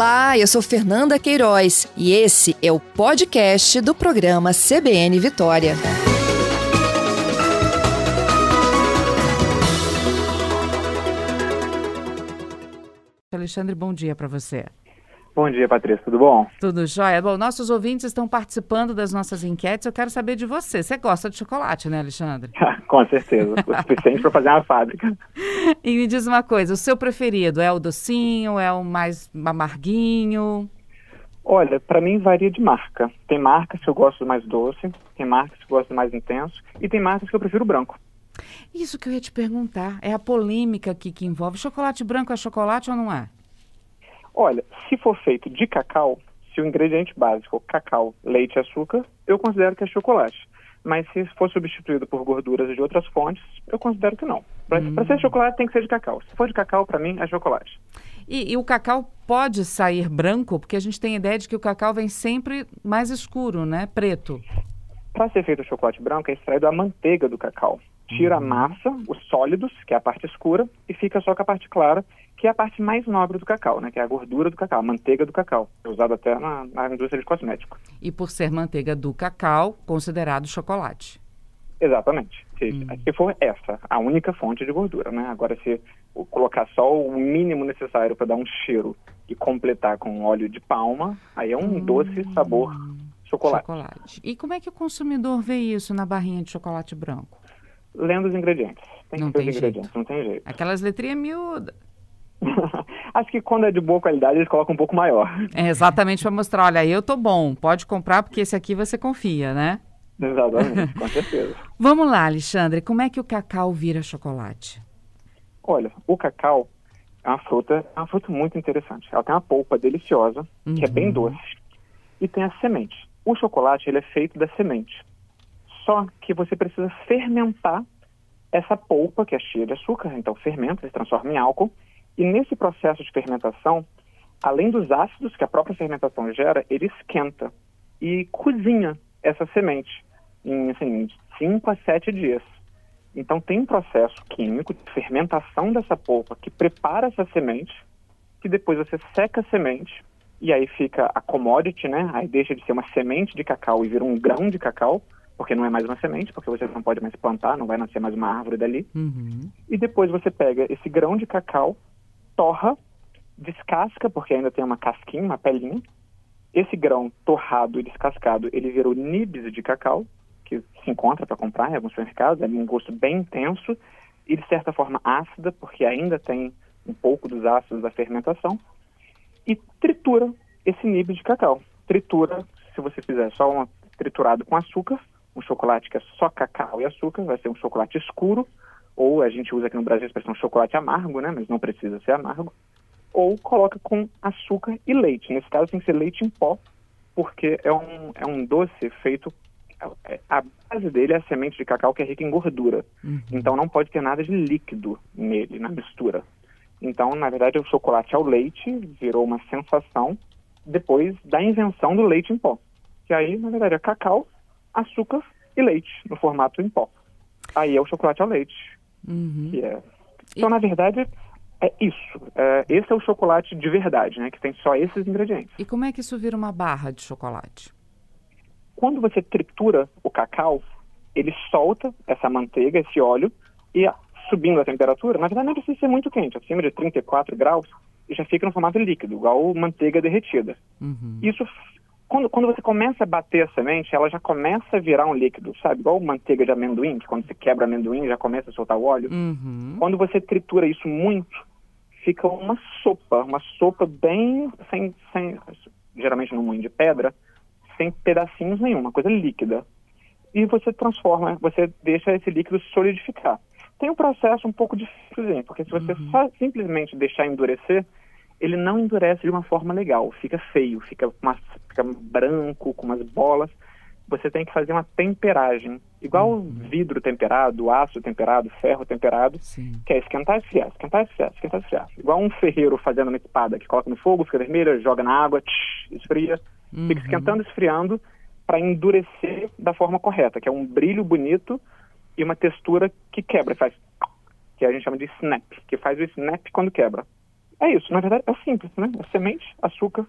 Olá, eu sou Fernanda Queiroz e esse é o podcast do programa CBN Vitória. Alexandre, bom dia para você. Bom dia, Patrícia, tudo bom? Tudo jóia. Bom, nossos ouvintes estão participando das nossas enquetes. Eu quero saber de você. Você gosta de chocolate, né, Alexandre? Com certeza. O suficiente para fazer uma fábrica. E me diz uma coisa: o seu preferido é o docinho, é o mais amarguinho? Olha, para mim varia de marca. Tem marcas que eu gosto mais doce, tem marcas que eu gosto mais intenso e tem marcas que eu prefiro branco. Isso que eu ia te perguntar. É a polêmica aqui que envolve. Chocolate branco é chocolate ou não é? Olha, se for feito de cacau, se o ingrediente básico cacau, leite e açúcar, eu considero que é chocolate. Mas se for substituído por gorduras de outras fontes, eu considero que não. Para hum. ser chocolate tem que ser de cacau. Se for de cacau, para mim é chocolate. E, e, o cacau pode sair branco? Porque a gente tem a ideia de que o cacau vem sempre mais escuro, né? Preto. Para ser feito o chocolate branco, é extraído a manteiga do cacau tira a massa, os sólidos, que é a parte escura, e fica só com a parte clara, que é a parte mais nobre do cacau, né? Que é a gordura do cacau, a manteiga do cacau, é usada até na, na indústria de cosméticos. E por ser manteiga do cacau, considerado chocolate. Exatamente. Se, hum. se for essa, a única fonte de gordura, né? Agora, se colocar só o mínimo necessário para dar um cheiro e completar com óleo de palma, aí é um hum. doce sabor chocolate. chocolate. E como é que o consumidor vê isso na barrinha de chocolate branco? lendo os ingredientes. Tem não que tem ingredientes, jeito. não tem jeito. Aquelas letrinhas miúdas. Acho que quando é de boa qualidade eles colocam um pouco maior. É exatamente para mostrar, olha, eu tô bom, pode comprar porque esse aqui você confia, né? Exatamente, com certeza. Vamos lá, Alexandre, como é que o cacau vira chocolate? Olha, o cacau é uma fruta, é uma fruta muito interessante. Ela tem uma polpa deliciosa, uhum. que é bem uhum. doce, e tem a semente. O chocolate ele é feito da semente. Só que você precisa fermentar essa polpa, que é cheia de açúcar, então fermenta, se transforma em álcool, e nesse processo de fermentação, além dos ácidos que a própria fermentação gera, ele esquenta e cozinha essa semente em assim, 5 a 7 dias. Então tem um processo químico de fermentação dessa polpa que prepara essa semente, que depois você seca a semente e aí fica a commodity, né? Aí deixa de ser uma semente de cacau e vira um grão de cacau porque não é mais uma semente, porque você não pode mais plantar, não vai nascer mais uma árvore dali. Uhum. E depois você pega esse grão de cacau, torra, descasca, porque ainda tem uma casquinha, uma pelinha. Esse grão torrado e descascado, ele vira o nibs de cacau, que se encontra para comprar em alguns supermercados, é um gosto bem intenso e de certa forma ácida, porque ainda tem um pouco dos ácidos da fermentação. E tritura esse nibs de cacau. Tritura, se você fizer só um triturado com açúcar, um chocolate que é só cacau e açúcar, vai ser um chocolate escuro, ou a gente usa aqui no Brasil a expressão chocolate amargo, né, mas não precisa ser amargo, ou coloca com açúcar e leite. Nesse caso tem que ser leite em pó, porque é um, é um doce feito é, a base dele é a semente de cacau que é rica em gordura. Uhum. Então não pode ter nada de líquido nele, na mistura. Então, na verdade, o chocolate ao leite virou uma sensação depois da invenção do leite em pó. Que aí, na verdade, é cacau açúcar e leite no formato em pó. Aí é o chocolate ao leite. Uhum. Que é... Então, e... na verdade, é isso. É, esse é o chocolate de verdade, né? Que tem só esses ingredientes. E como é que isso vira uma barra de chocolate? Quando você tritura o cacau, ele solta essa manteiga, esse óleo, e subindo a temperatura, na verdade não precisa ser muito quente, acima de 34 graus, e já fica no formato líquido, igual manteiga derretida. Uhum. Isso quando, quando você começa a bater a semente, ela já começa a virar um líquido, sabe? Igual manteiga de amendoim, que quando você quebra amendoim já começa a soltar o óleo. Uhum. Quando você tritura isso muito, fica uma sopa, uma sopa bem sem, sem geralmente no moinho de pedra, sem pedacinhos nenhum, uma coisa líquida. E você transforma, você deixa esse líquido solidificar. Tem um processo um pouco difícil, porque se você uhum. só simplesmente deixar endurecer, ele não endurece de uma forma legal, fica feio, fica, uma, fica branco, com umas bolas. Você tem que fazer uma temperagem, igual uhum. vidro temperado, aço temperado, ferro temperado, Sim. que é esquentar e esfriar, esquentar e esfriar, esquentar e esfriar. Igual um ferreiro fazendo uma espada, que coloca no fogo, fica vermelha, joga na água, tsh, esfria, uhum. fica esquentando e esfriando para endurecer da forma correta, que é um brilho bonito e uma textura que quebra, faz que a gente chama de snap, que faz o snap quando quebra É isso, na verdade é simples, né? É semente, açúcar,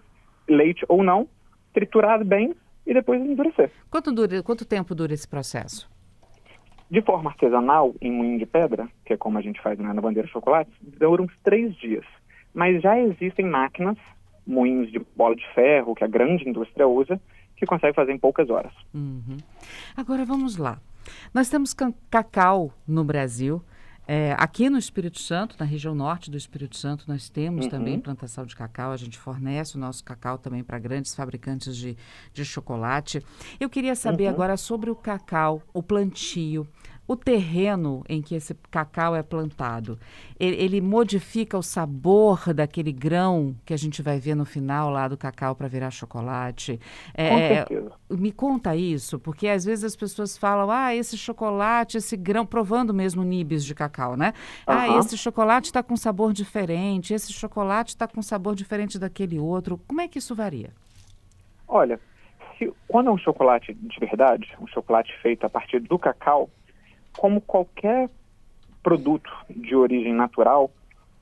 leite ou não, triturado bem e depois endurecer. Quanto, dura, quanto tempo dura esse processo? De forma artesanal, em moinho de pedra, que é como a gente faz né, na bandeira de chocolate, dura uns três dias. Mas já existem máquinas, moinhos de bola de ferro, que a grande indústria usa, que consegue fazer em poucas horas. Uhum. Agora vamos lá. Nós temos cacau no Brasil. É, aqui no Espírito Santo, na região norte do Espírito Santo, nós temos uhum. também plantação de cacau. A gente fornece o nosso cacau também para grandes fabricantes de, de chocolate. Eu queria saber uhum. agora sobre o cacau, o plantio. O terreno em que esse cacau é plantado, ele, ele, modifica o sabor daquele grão que a gente vai ver no final lá do cacau para virar chocolate? É, me conta isso, porque às vezes as pessoas falam, ah, esse chocolate, esse grão, provando mesmo nibs de cacau, né? Uhum. Ah, esse chocolate está com sabor diferente, esse chocolate está com sabor diferente daquele outro. Como é que isso varia? Olha, se, quando é um chocolate de verdade, um chocolate feito a partir do cacau, como qualquer produto de origem natural,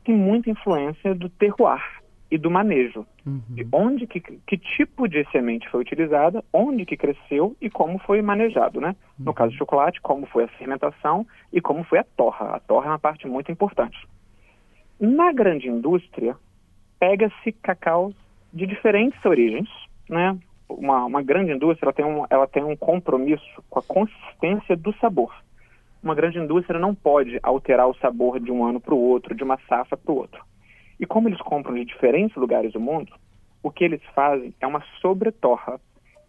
tem muita influência do terroir e do manejo. Uhum. De onde que, que tipo de semente foi utilizada, onde que cresceu e como foi manejado, né? Uhum. No caso do chocolate, como foi a fermentação e como foi a torra. A torra é uma parte muito importante. Na grande indústria, pega-se cacau de diferentes origens, né? Uma, uma grande indústria ela tem, um, ela tem um compromisso com a consistência do sabor uma grande indústria não pode alterar o sabor de um ano para o outro, de uma safra para o outro. E como eles compram de diferentes lugares do mundo, o que eles fazem é uma sobretorra.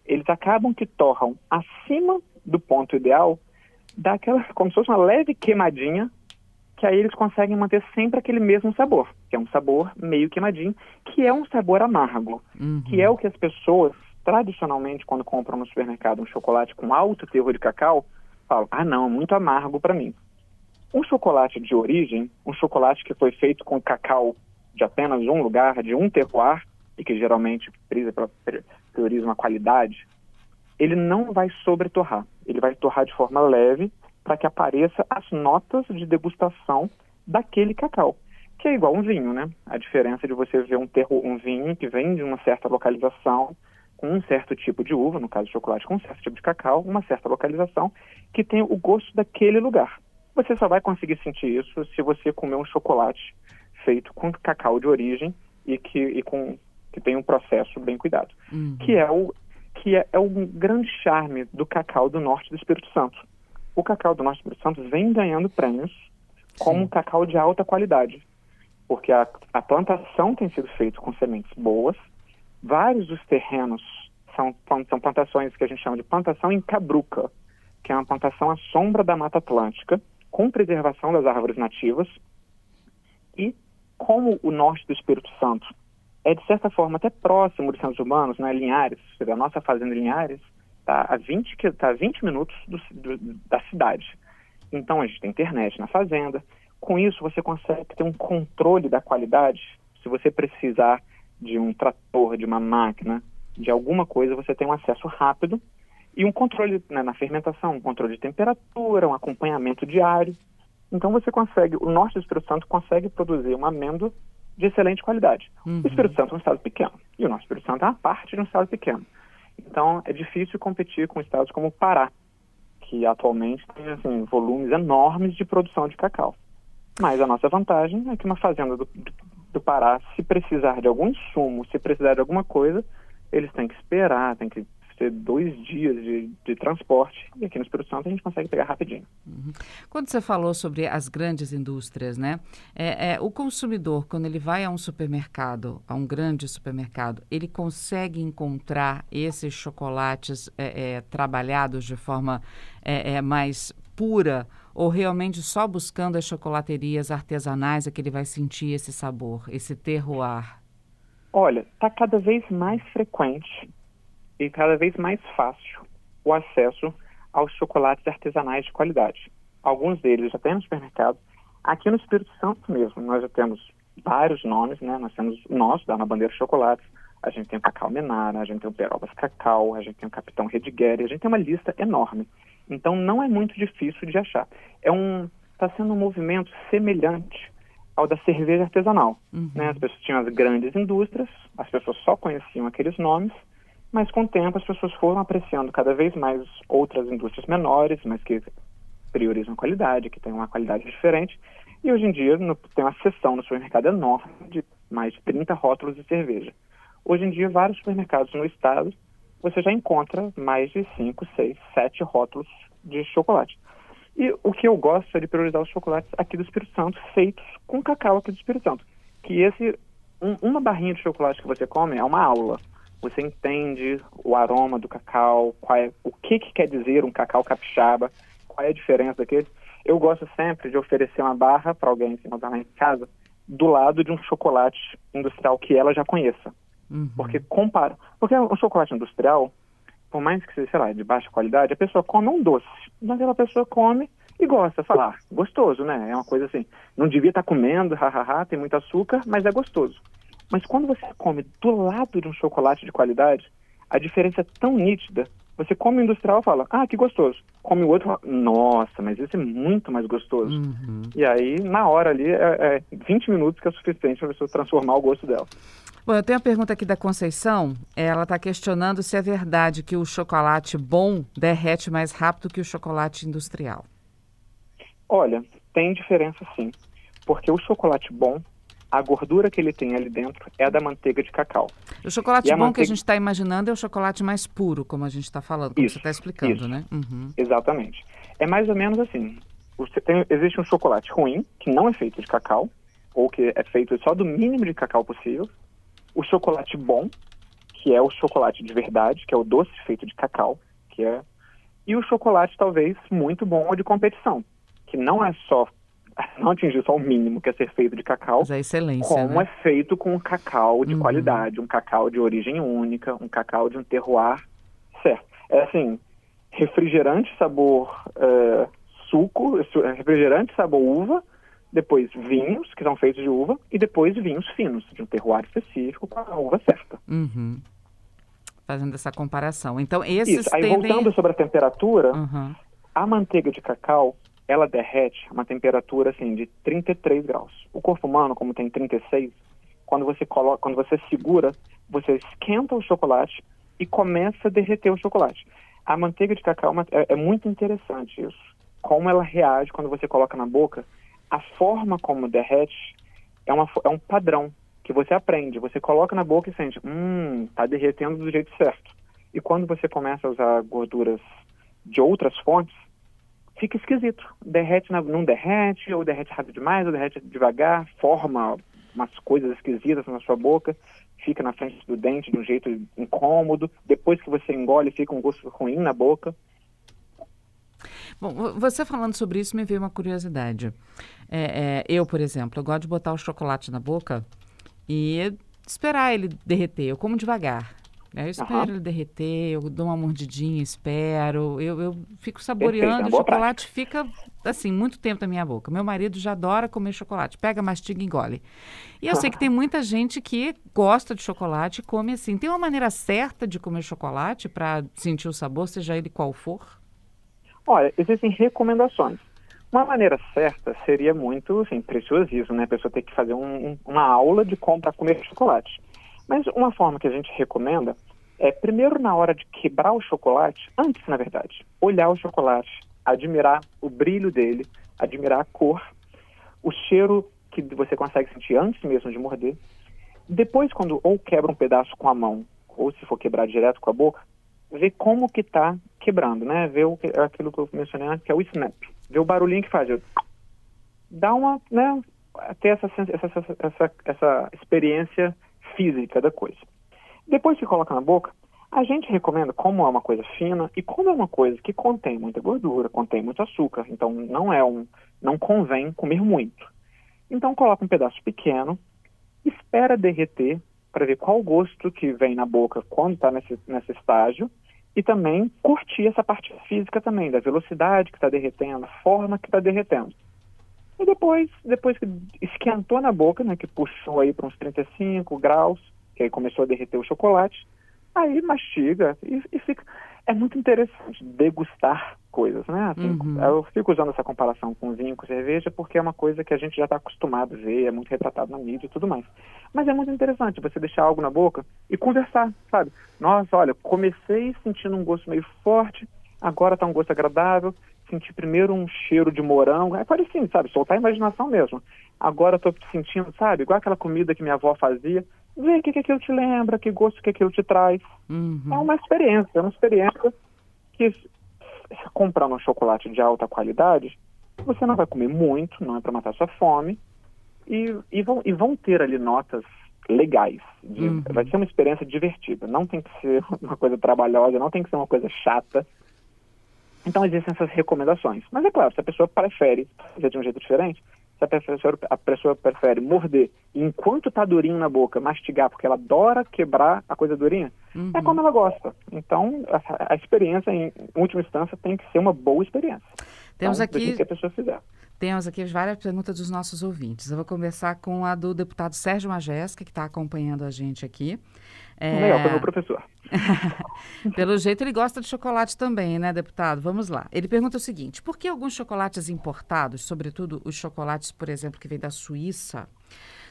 Eles acabam que torram acima do ponto ideal, dá aquela, como se fosse uma leve queimadinha, que aí eles conseguem manter sempre aquele mesmo sabor, que é um sabor meio queimadinho, que é um sabor amargo, uhum. que é o que as pessoas, tradicionalmente, quando compram no supermercado um chocolate com alto teor de cacau, falo, ah não, muito amargo para mim. Um chocolate de origem, um chocolate que foi feito com cacau de apenas um lugar, de um terroir, e que geralmente prioriza uma qualidade, ele não vai sobretorrar. Ele vai torrar de forma leve para que apareça as notas de degustação daquele cacau, que é igual um vinho, né? A diferença de você ver um, terro, um vinho que vem de uma certa localização um certo tipo de uva, no caso de chocolate, com um certo tipo de cacau, uma certa localização, que tem o gosto daquele lugar. Você só vai conseguir sentir isso se você comer um chocolate feito com cacau de origem e que, e com, que tem um processo bem cuidado. Uhum. Que, é o, que é, é o grande charme do cacau do norte do Espírito Santo. O cacau do norte do Espírito Santo vem ganhando prêmios como um cacau de alta qualidade, porque a, a plantação tem sido feita com sementes boas, vários dos terrenos são, são plantações que a gente chama de plantação em cabruca, que é uma plantação à sombra da Mata Atlântica, com preservação das árvores nativas. E como o norte do Espírito Santo é, de certa forma, até próximo de Santos Humanos, né, Linhares, a nossa fazenda Linhares está a 20, tá a 20 minutos do, do, da cidade. Então, a gente tem internet na fazenda. Com isso, você consegue ter um controle da qualidade. Se você precisar de um trator, de uma máquina, de alguma coisa, você tem um acesso rápido e um controle né, na fermentação, um controle de temperatura, um acompanhamento diário. Então você consegue, o norte do Espírito Santo consegue produzir uma amêndoa de excelente qualidade. Uhum. O Espírito Santo é um estado pequeno e o nosso Espírito Santo é uma parte de um estado pequeno. Então é difícil competir com estados como o Pará, que atualmente tem assim, volumes enormes de produção de cacau. Mas a nossa vantagem é que uma fazenda do, do Pará, se precisar de algum insumo, se precisar de alguma coisa, eles têm que esperar, tem que ser dois dias de, de, transporte. E aqui no Espírito Santo a gente consegue pegar rapidinho. Uhum. Quando você falou sobre as grandes indústrias, né? É, é, o consumidor, quando ele vai a um supermercado, a um grande supermercado, ele consegue encontrar esses chocolates é, é trabalhados de forma é, é, mais pura ou realmente só buscando as chocolaterias artesanais é que ele vai sentir esse sabor, esse terroir? Olha, está cada vez mais frequente e cada vez mais fácil o acesso aos chocolates artesanais de qualidade. Alguns deles já tem no supermercado. Aqui no Espírito Santo mesmo, nós já temos vários nomes, né? Nós temos o nosso, da Ana Bandeira Chocolates, a gente tem o Cacau Menara, a gente tem o Perobas Cacau, a gente tem o Capitão Redigueri, a gente tem uma lista enorme. Então não é muito difícil de achar. É um está sendo um movimento semelhante ao da cerveja artesanal. Uhum. Né? As pessoas tinham as grandes indústrias, as pessoas só conheciam aqueles nomes, mas com o tempo as pessoas foram apreciando cada vez mais outras indústrias menores, mas que priorizam a qualidade, que têm uma qualidade diferente. E hoje em dia no, tem uma seção no supermercado enorme de mais de 30 rótulos de cerveja. Hoje em dia, vários supermercados no estado, você já encontra mais de 5, 6, 7 rótulos de chocolate. E o que eu gosto é de priorizar os chocolates aqui do Espírito Santo, feitos com cacau aqui do Espírito Santo. Que esse, um, uma barrinha de chocolate que você come é uma aula. Você entende o aroma do cacau, é, o que, que quer dizer um cacau capixaba, qual é a diferença daquele. Eu gosto sempre de oferecer uma barra para alguém que não está lá em casa, do lado de um chocolate industrial que ela já conheça. Uhum. Porque compara. Porque um chocolate industrial, por mais que seja, sei lá, de baixa qualidade, a pessoa come um doce. Mas aquela pessoa come e gosta, falar, ah, gostoso, né? É uma coisa assim, não devia estar tá comendo, hahaha, tem muito açúcar, mas é gostoso. Mas quando você come do lado de um chocolate de qualidade, a diferença é tão nítida. Você come industrial e fala, ah, que gostoso. Come o outro fala, nossa, mas esse é muito mais gostoso. Uhum. E aí, na hora ali, é, é 20 minutos que é suficiente para a pessoa transformar o gosto dela. Bom, eu tenho a pergunta aqui da Conceição. Ela está questionando se é verdade que o chocolate bom derrete mais rápido que o chocolate industrial. Olha, tem diferença sim. Porque o chocolate bom, a gordura que ele tem ali dentro é a da manteiga de cacau. O chocolate bom manteiga... que a gente está imaginando é o chocolate mais puro, como a gente está falando, como isso, você está explicando, isso. né? Uhum. Exatamente. É mais ou menos assim. Tem, existe um chocolate ruim, que não é feito de cacau, ou que é feito só do mínimo de cacau possível, o chocolate bom, que é o chocolate de verdade, que é o doce feito de cacau, que é e o chocolate talvez muito bom ou de competição, que não é só não atingir só o mínimo que é ser feito de cacau, Mas a excelência, como né? é feito com cacau de uhum. qualidade, um cacau de origem única, um cacau de um terroir certo. É assim, refrigerante sabor é, suco, refrigerante sabor uva, depois vinhos, que são feitos de uva, e depois vinhos finos, de um terroir específico com a uva certa. Uhum. Fazendo essa comparação. Então, esses Isso. Aí, tendem... voltando sobre a temperatura, uhum. a manteiga de cacau, ela derrete a uma temperatura, assim, de 33 graus. O corpo humano, como tem 36, quando você coloca, quando você segura, você esquenta o chocolate e começa a derreter o chocolate. A manteiga de cacau é, é muito interessante isso. Como ela reage quando você coloca na boca a forma como derrete é, uma, é um padrão que você aprende. Você coloca na boca e sente, hum, tá derretendo do jeito certo. E quando você começa a usar gorduras de outras fontes, fica esquisito. Derrete, na, não derrete, ou derrete rápido demais, ou derrete devagar, forma umas coisas esquisitas na sua boca, fica na frente do dente de um jeito incômodo. Depois que você engole, fica um gosto ruim na boca. Bom, você falando sobre isso me veio uma curiosidade. É, é, eu, por exemplo, eu gosto de botar o chocolate na boca e esperar ele derreter. Eu como devagar. Né? Eu espero uhum. ele derreter, eu dou uma mordidinha, espero. Eu, eu fico saboreando, o chocolate fica, assim, muito tempo na minha boca. Meu marido já adora comer chocolate. Pega, mastiga e engole. E eu sei que tem muita gente que gosta de chocolate e come assim. Tem uma maneira certa de comer chocolate para sentir o sabor, seja ele qual for? Olha, existem recomendações. Uma maneira certa seria muito, assim, preciosismo, né? A pessoa ter que fazer um, uma aula de como para comer chocolate. Mas uma forma que a gente recomenda é, primeiro, na hora de quebrar o chocolate, antes, na verdade, olhar o chocolate, admirar o brilho dele, admirar a cor, o cheiro que você consegue sentir antes mesmo de morder. Depois, quando ou quebra um pedaço com a mão, ou se for quebrar direto com a boca, ver como que está quebrando, né? Ver o, aquilo que eu mencionei antes, que é o snap. Ver o barulhinho que faz. Dá uma, né? Ter essa, essa, essa, essa experiência física da coisa. Depois que coloca na boca, a gente recomenda, como é uma coisa fina e como é uma coisa que contém muita gordura, contém muito açúcar, então não é um, não convém comer muito. Então coloca um pedaço pequeno, espera derreter para ver qual gosto que vem na boca quando está nesse, nesse estágio e também curtir essa parte física também, da velocidade que está derretendo, a forma que está derretendo. E depois, depois que esquentou na boca, né, que puxou aí para uns 35 graus, que aí começou a derreter o chocolate, aí mastiga e, e fica... é muito interessante degustar coisas, né? Assim, uhum. Eu fico usando essa comparação com vinho, com cerveja, porque é uma coisa que a gente já está acostumado a ver, é muito retratado na mídia e tudo mais. Mas é muito interessante você deixar algo na boca e conversar, sabe? Nossa, olha, comecei sentindo um gosto meio forte, agora está um gosto agradável, senti primeiro um cheiro de morango, é parecido, sabe? Soltar a imaginação mesmo. Agora estou sentindo, sabe? Igual aquela comida que minha avó fazia. Vê o que, que aquilo te lembra, que gosto que aquilo te traz. Uhum. É uma experiência, é uma experiência que comprando um chocolate de alta qualidade, você não vai comer muito, não é para matar sua fome, e, e, vão, e vão ter ali notas legais. De, uhum. Vai ser uma experiência divertida. Não tem que ser uma coisa trabalhosa, não tem que ser uma coisa chata. Então existem essas recomendações. Mas é claro, se a pessoa prefere fazer de um jeito diferente, se a pessoa, a pessoa prefere morder enquanto está durinho na boca, mastigar, porque ela adora quebrar a coisa durinha, é uhum. é como ela gosta. Então, a, a, experiência, em última instância, tem que ser uma boa experiência. Temos então, aqui. Que a pessoa fizer. Temos aqui várias perguntas dos nossos ouvintes. Eu vou começar com a do deputado Sérgio Majesca, que está acompanhando a gente aqui. É... Legal, foi meu professor. Pelo jeito ele gosta de chocolate também, né, deputado? Vamos lá. Ele pergunta o seguinte: por que alguns chocolates importados, sobretudo os chocolates, por exemplo, que vêm da Suíça,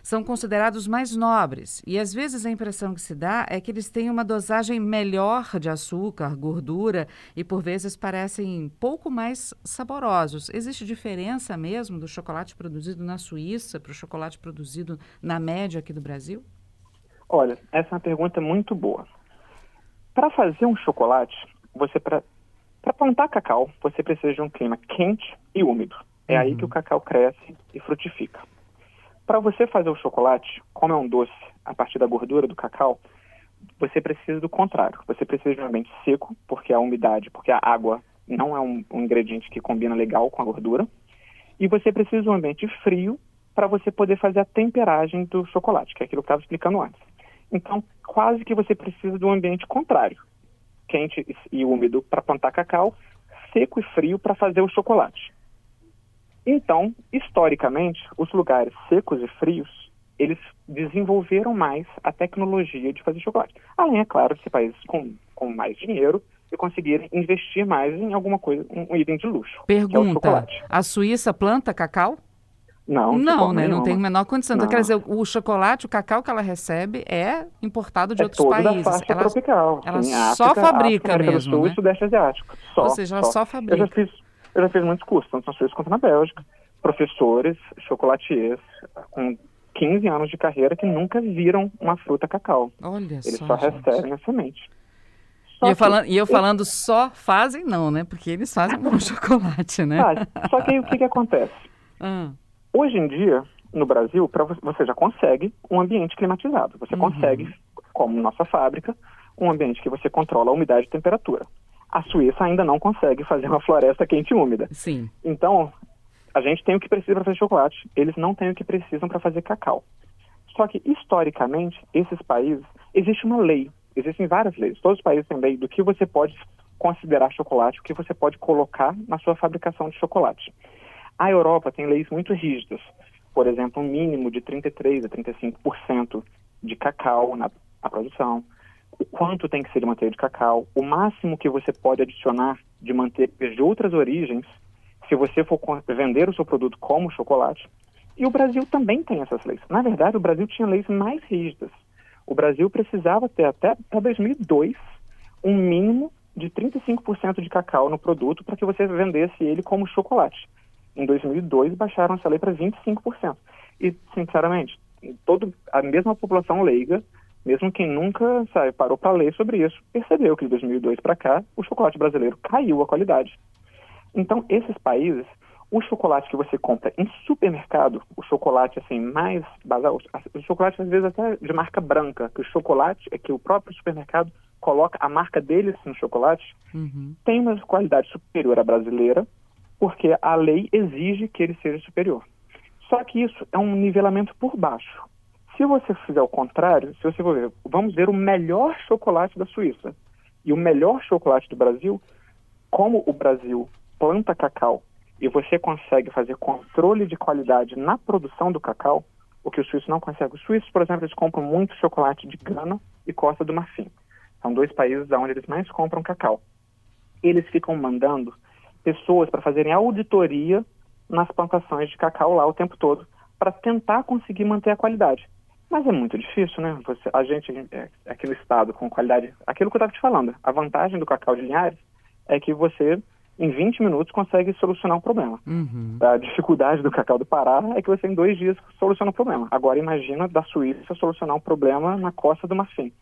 são considerados mais nobres? E às vezes a impressão que se dá é que eles têm uma dosagem melhor de açúcar, gordura e por vezes parecem pouco mais saborosos. Existe diferença mesmo do chocolate produzido na Suíça para o chocolate produzido na média aqui do Brasil? Olha, essa é uma pergunta muito boa. Para fazer um chocolate, você para plantar cacau, você precisa de um clima quente e úmido. É uhum. aí que o cacau cresce e frutifica. Para você fazer o chocolate, como é um doce a partir da gordura do cacau, você precisa do contrário. Você precisa de um ambiente seco, porque a umidade, porque a água não é um, um ingrediente que combina legal com a gordura. E você precisa de um ambiente frio para você poder fazer a temperagem do chocolate, que é aquilo que eu estava explicando antes. Então, quase que você precisa de um ambiente contrário, quente e úmido para plantar cacau, seco e frio para fazer o chocolate. Então, historicamente, os lugares secos e frios, eles desenvolveram mais a tecnologia de fazer chocolate. Além, é claro, de países com, com mais dinheiro e conseguirem investir mais em alguma coisa, um item de luxo. É Pergunta, é a Suíça planta cacau? Não, não, né? Não tem a menor condição. Então, quer dizer, o chocolate, o cacau que ela recebe é importado de é outros países. Da faixa ela, tropical. Ela Sim, só África, fabrica África, mesmo. Sul né? Sudeste Asiático. Só, Ou seja, ela só, só fabrica. Eu já, fiz, eu já fiz muitos cursos, tanto na Suíça quanto na Bélgica. Professores, chocolatiers, com 15 anos de carreira que nunca viram uma fruta cacau. Olha Eles só, só recebem a semente. e eu, falando, e eu falando só fazem não, né? Porque eles fazem bom chocolate, né? Faz. Só que aí o que, que acontece? Ah. Hoje em dia, no Brasil, pra, você já consegue um ambiente climatizado. Você uhum. consegue, como nossa fábrica, um ambiente que você controla a umidade e temperatura. A Suíça ainda não consegue fazer uma floresta quente e úmida. Sim. Então, a gente tem o que precisa para fazer chocolate. Eles não têm o que precisam para fazer cacau. Só que, historicamente, esses países, existe uma lei. Existem várias leis. Todos os países têm lei do que você pode considerar chocolate, o que você pode colocar na sua fabricação de chocolate. A Europa tem leis muito rígidas por exemplo, um mínimo de 33% a 35% de cacau na, na produção, o quanto tem que ser de manteiga de cacau, o máximo que você pode adicionar de manteiga de outras origens, se você for vender o seu produto como chocolate. E o Brasil também tem essas leis. Na verdade, o Brasil tinha leis mais rígidas. O Brasil precisava ter até, até 2002 um mínimo de 35% de cacau no produto para que você vendesse ele como chocolate em 2002 baixaram essa lei para 25%. E, sinceramente, todo, a mesma população leiga, mesmo quem nunca sabe, parou para ler sobre isso, percebeu que de 2002 para cá o chocolate brasileiro caiu a qualidade. Então, esses países, o chocolate que você compra em supermercado, o chocolate assim mais basal, o chocolate às vezes até de marca branca, que o chocolate é que o próprio supermercado coloca a marca deles no chocolate, uhum. tem uma qualidade superior à brasileira, porque a lei exige que ele seja superior. Só que isso é um nivelamento por baixo. Se você fizer o contrário, se você for ver, vamos ver o melhor chocolate da Suíça e o melhor chocolate do Brasil, como o Brasil planta cacau e você consegue fazer controle de qualidade na produção do cacau, o que o suíço não consegue. Os suíços, por exemplo, eles compram muito chocolate de Gana e Costa do Marfim. São dois países onde eles mais compram cacau. eles ficam mandando pessoas para fazerem auditoria nas plantações de cacau lá o tempo todo, para tentar conseguir manter a qualidade. Mas é muito difícil, né? Você, a gente, é, aqui no estado, com qualidade. Aquilo que eu estava te falando, a vantagem do cacau de Linhares é que você, em 20 minutos, consegue solucionar um problema. Uhum. A dificuldade do cacau do Pará é que você, em dois dias, soluciona o um problema. Agora, imagina da Suíça solucionar um problema na costa do Marfim.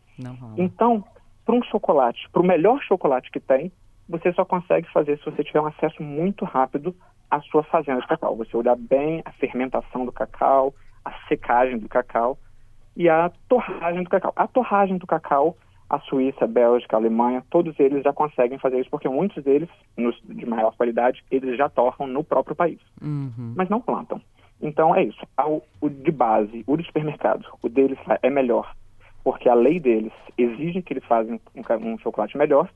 Então, para um chocolate, para o melhor chocolate que tem, você só consegue fazer se você tiver um acesso muito rápido à sua fazenda de cacau. Você olhar bem a fermentação do cacau, a secagem do cacau e a torragem do cacau. A torragem do cacau, a Suíça, a Bélgica, a Alemanha, todos eles já conseguem fazer isso, porque muitos deles, nos, de maior qualidade, eles já torram no próprio país, Uhum. mas não plantam. Então é isso. O, o de base, o do supermercado, o deles é melhor, porque a lei deles exige que eles façam um, um chocolate melhor,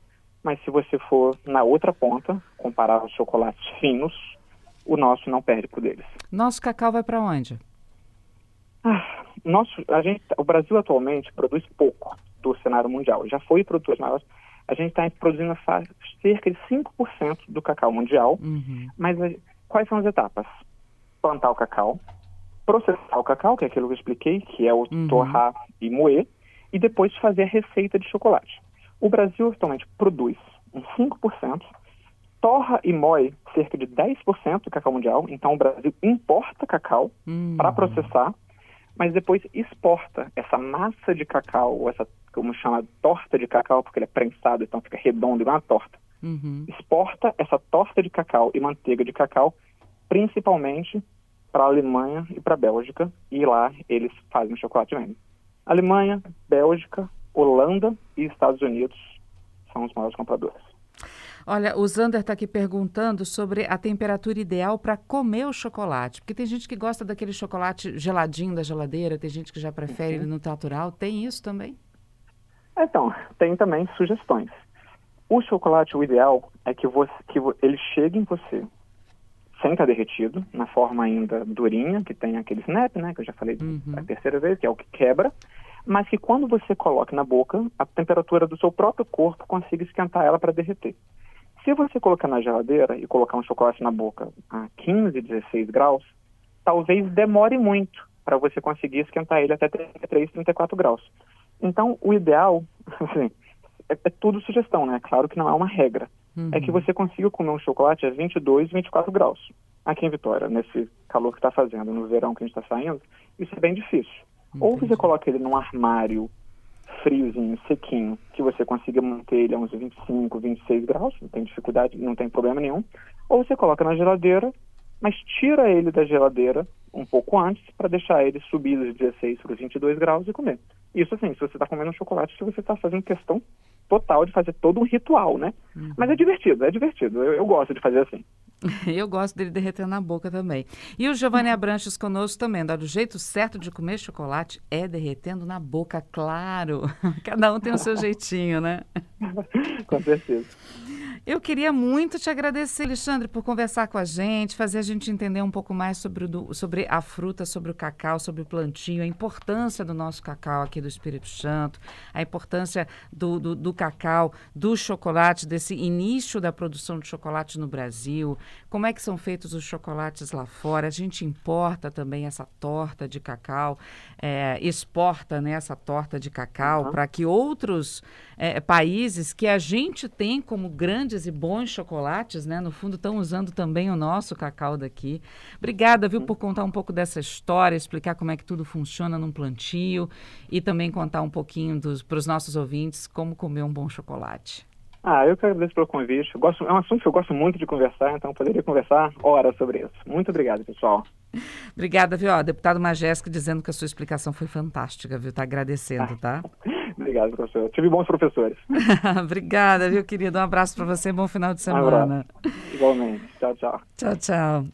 mas se você for na outra ponta, comparar os chocolates finos, o nosso não perde pro deles. Nosso cacau vai para onde? Ah, nosso, a gente, o Brasil atualmente produz pouco do cenário mundial. Já foi produtor maior. A gente está produzindo cerca de 5% do cacau mundial. Uhum. Mas quais são as etapas? Plantar o cacau, processar o cacau, que é aquilo que eu expliquei, que é o Uhum. torrar e moer, e depois fazer a receita de chocolate. O Brasil atualmente produz uns 5%, torra e moe cerca de 10% do cacau mundial, então o Brasil importa cacau Uhum. para processar, mas depois exporta essa massa de cacau, ou essa, como chama, torta de cacau, porque ele é prensado, então fica redondo igual uma torta. Uhum. Exporta essa torta de cacau e manteiga de cacau, principalmente para a Alemanha e para a Bélgica, e lá eles fazem chocolate mesmo. Alemanha, Bélgica, Holanda e Estados Unidos são os maiores compradores. Olha, o Zander está aqui perguntando sobre a temperatura ideal para comer o chocolate. Porque tem gente que gosta daquele chocolate geladinho da geladeira, tem gente que já prefere ele no natural. Tem isso também? Então, tem também sugestões. O chocolate, o ideal é que, você, que ele chegue em você sem estar derretido, na forma ainda durinha, que tem aquele snap, né, que eu já falei Uhum. a terceira vez, que é o que quebra, mas que quando você coloca na boca, a temperatura do seu próprio corpo consiga esquentar ela para derreter. Se você colocar na geladeira e colocar um chocolate na boca a 15, 16 graus, talvez demore muito para você conseguir esquentar ele até 33, 34 graus. Então, o ideal, assim, é, é tudo sugestão, né? Claro que não é uma regra. É que você consiga comer um chocolate a 22, 24 graus. Aqui em Vitória, nesse calor que está fazendo, no verão que a gente está saindo, isso é bem difícil. Ou você coloca ele num armário friozinho, sequinho, que você consiga manter ele a uns 25, 26 graus, não tem dificuldade, não tem problema nenhum. Ou você coloca na geladeira, mas tira ele da geladeira um pouco antes para deixar ele subir dos 16 para os 22 graus e comer. Isso assim, se você está comendo um chocolate, se você está fazendo questão total de fazer todo um ritual, né? Mas é divertido, é divertido. Eu, eu gosto de fazer assim. Eu gosto dele derreter na boca também. E o Giovanni Abranches conosco também. Olha, o jeito certo de comer chocolate é derretendo na boca, claro. Cada um tem o seu jeitinho, né? Com certeza. Eu queria muito te agradecer, Alexandre, por conversar com a gente, fazer a gente entender um pouco mais sobre, o sobre a fruta, sobre o cacau, sobre o plantio, a importância do nosso cacau aqui do Espírito Santo, a importância do, do, do cacau, do chocolate, desse início da produção de chocolate no Brasil, como é que são feitos os chocolates lá fora. A gente importa também essa torta de cacau, eh, exporta né, essa torta de cacau Uhum. para que outros eh, países que a gente tem como grandes e bons chocolates, né, no fundo estão usando também o nosso cacau daqui. Obrigada, viu, por contar um pouco dessa história, explicar como é que tudo funciona num plantio e também contar um pouquinho para os nossos ouvintes como comer um bom chocolate. Ah, eu que agradeço pelo convite. Eu gosto, é um assunto que eu gosto muito de conversar, então poderia conversar horas sobre isso. Muito obrigado, pessoal. Obrigada, viu? Ó, deputado Majesco dizendo que a sua explicação foi fantástica, viu? Tá agradecendo, tá? Obrigado, professor. Tive bons professores. Obrigada, viu, querido? Um abraço para você, bom final de Um semana. Igualmente. Tchau, tchau. Tchau, tchau.